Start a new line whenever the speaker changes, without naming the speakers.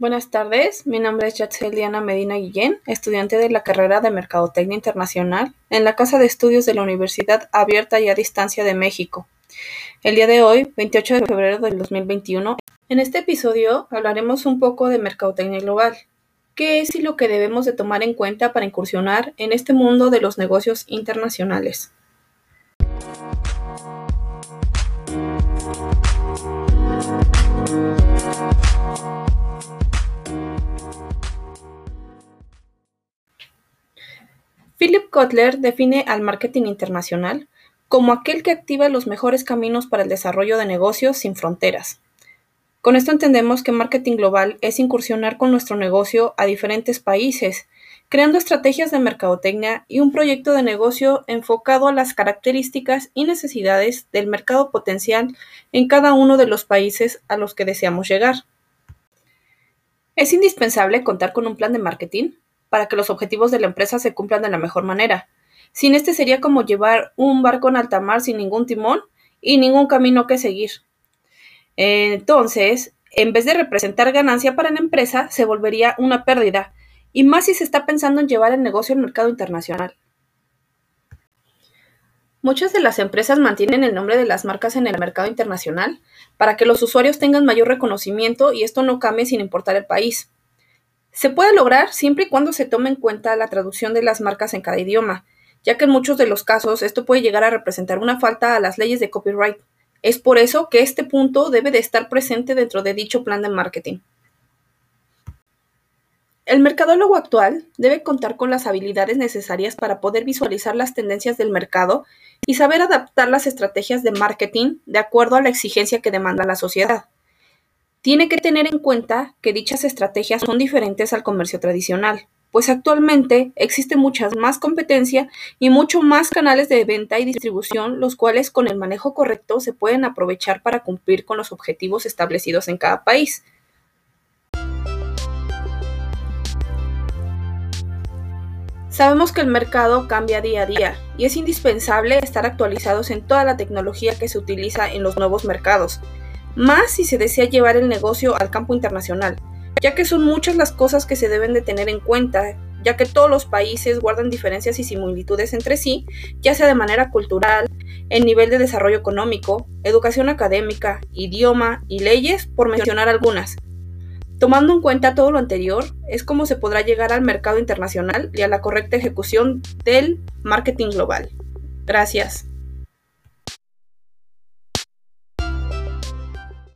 Buenas tardes, mi nombre es Yatzel Diana Medina Guillén, estudiante de la carrera de Mercadotecnia Internacional en la Casa de Estudios de la Universidad Abierta y a Distancia de México. El día de hoy, 28 de febrero del 2021, en este episodio hablaremos un poco de Mercadotecnia Global. ¿Qué es y lo que debemos de tomar en cuenta para incursionar en este mundo de los negocios internacionales? Philip Kotler define al marketing internacional como aquel que activa los mejores caminos para el desarrollo de negocios sin fronteras. Con esto entendemos que marketing global es incursionar con nuestro negocio a diferentes países, creando estrategias de mercadotecnia y un proyecto de negocio enfocado a las características y necesidades del mercado potencial en cada uno de los países a los que deseamos llegar. Es indispensable contar con un plan de marketing para que los objetivos de la empresa se cumplan de la mejor manera. Sin este sería como llevar un barco en alta mar sin ningún timón y ningún camino que seguir. Entonces, en vez de representar ganancia para la empresa, se volvería una pérdida, y más si se está pensando en llevar el negocio al mercado internacional. Muchas de las empresas mantienen el nombre de las marcas en el mercado internacional para que los usuarios tengan mayor reconocimiento y esto no cambie sin importar el país. Se puede lograr siempre y cuando se tome en cuenta la traducción de las marcas en cada idioma, ya que en muchos de los casos esto puede llegar a representar una falta a las leyes de copyright. Es por eso que este punto debe de estar presente dentro de dicho plan de marketing. El mercadólogo actual debe contar con las habilidades necesarias para poder visualizar las tendencias del mercado y saber adaptar las estrategias de marketing de acuerdo a la exigencia que demanda la sociedad. Tiene que tener en cuenta que dichas estrategias son diferentes al comercio tradicional, pues actualmente existe mucha más competencia y mucho más canales de venta y distribución, los cuales con el manejo correcto se pueden aprovechar para cumplir con los objetivos establecidos en cada país. Sabemos que el mercado cambia día a día y es indispensable estar actualizados en toda la tecnología que se utiliza en los nuevos mercados, más si se desea llevar el negocio al campo internacional, ya que son muchas las cosas que se deben de tener en cuenta, ya que todos los países guardan diferencias y similitudes entre sí, ya sea de manera cultural, en nivel de desarrollo económico, educación académica, idioma y leyes, por mencionar algunas. Tomando en cuenta todo lo anterior, es como se podrá llegar al mercado internacional y a la correcta ejecución del marketing global. Gracias.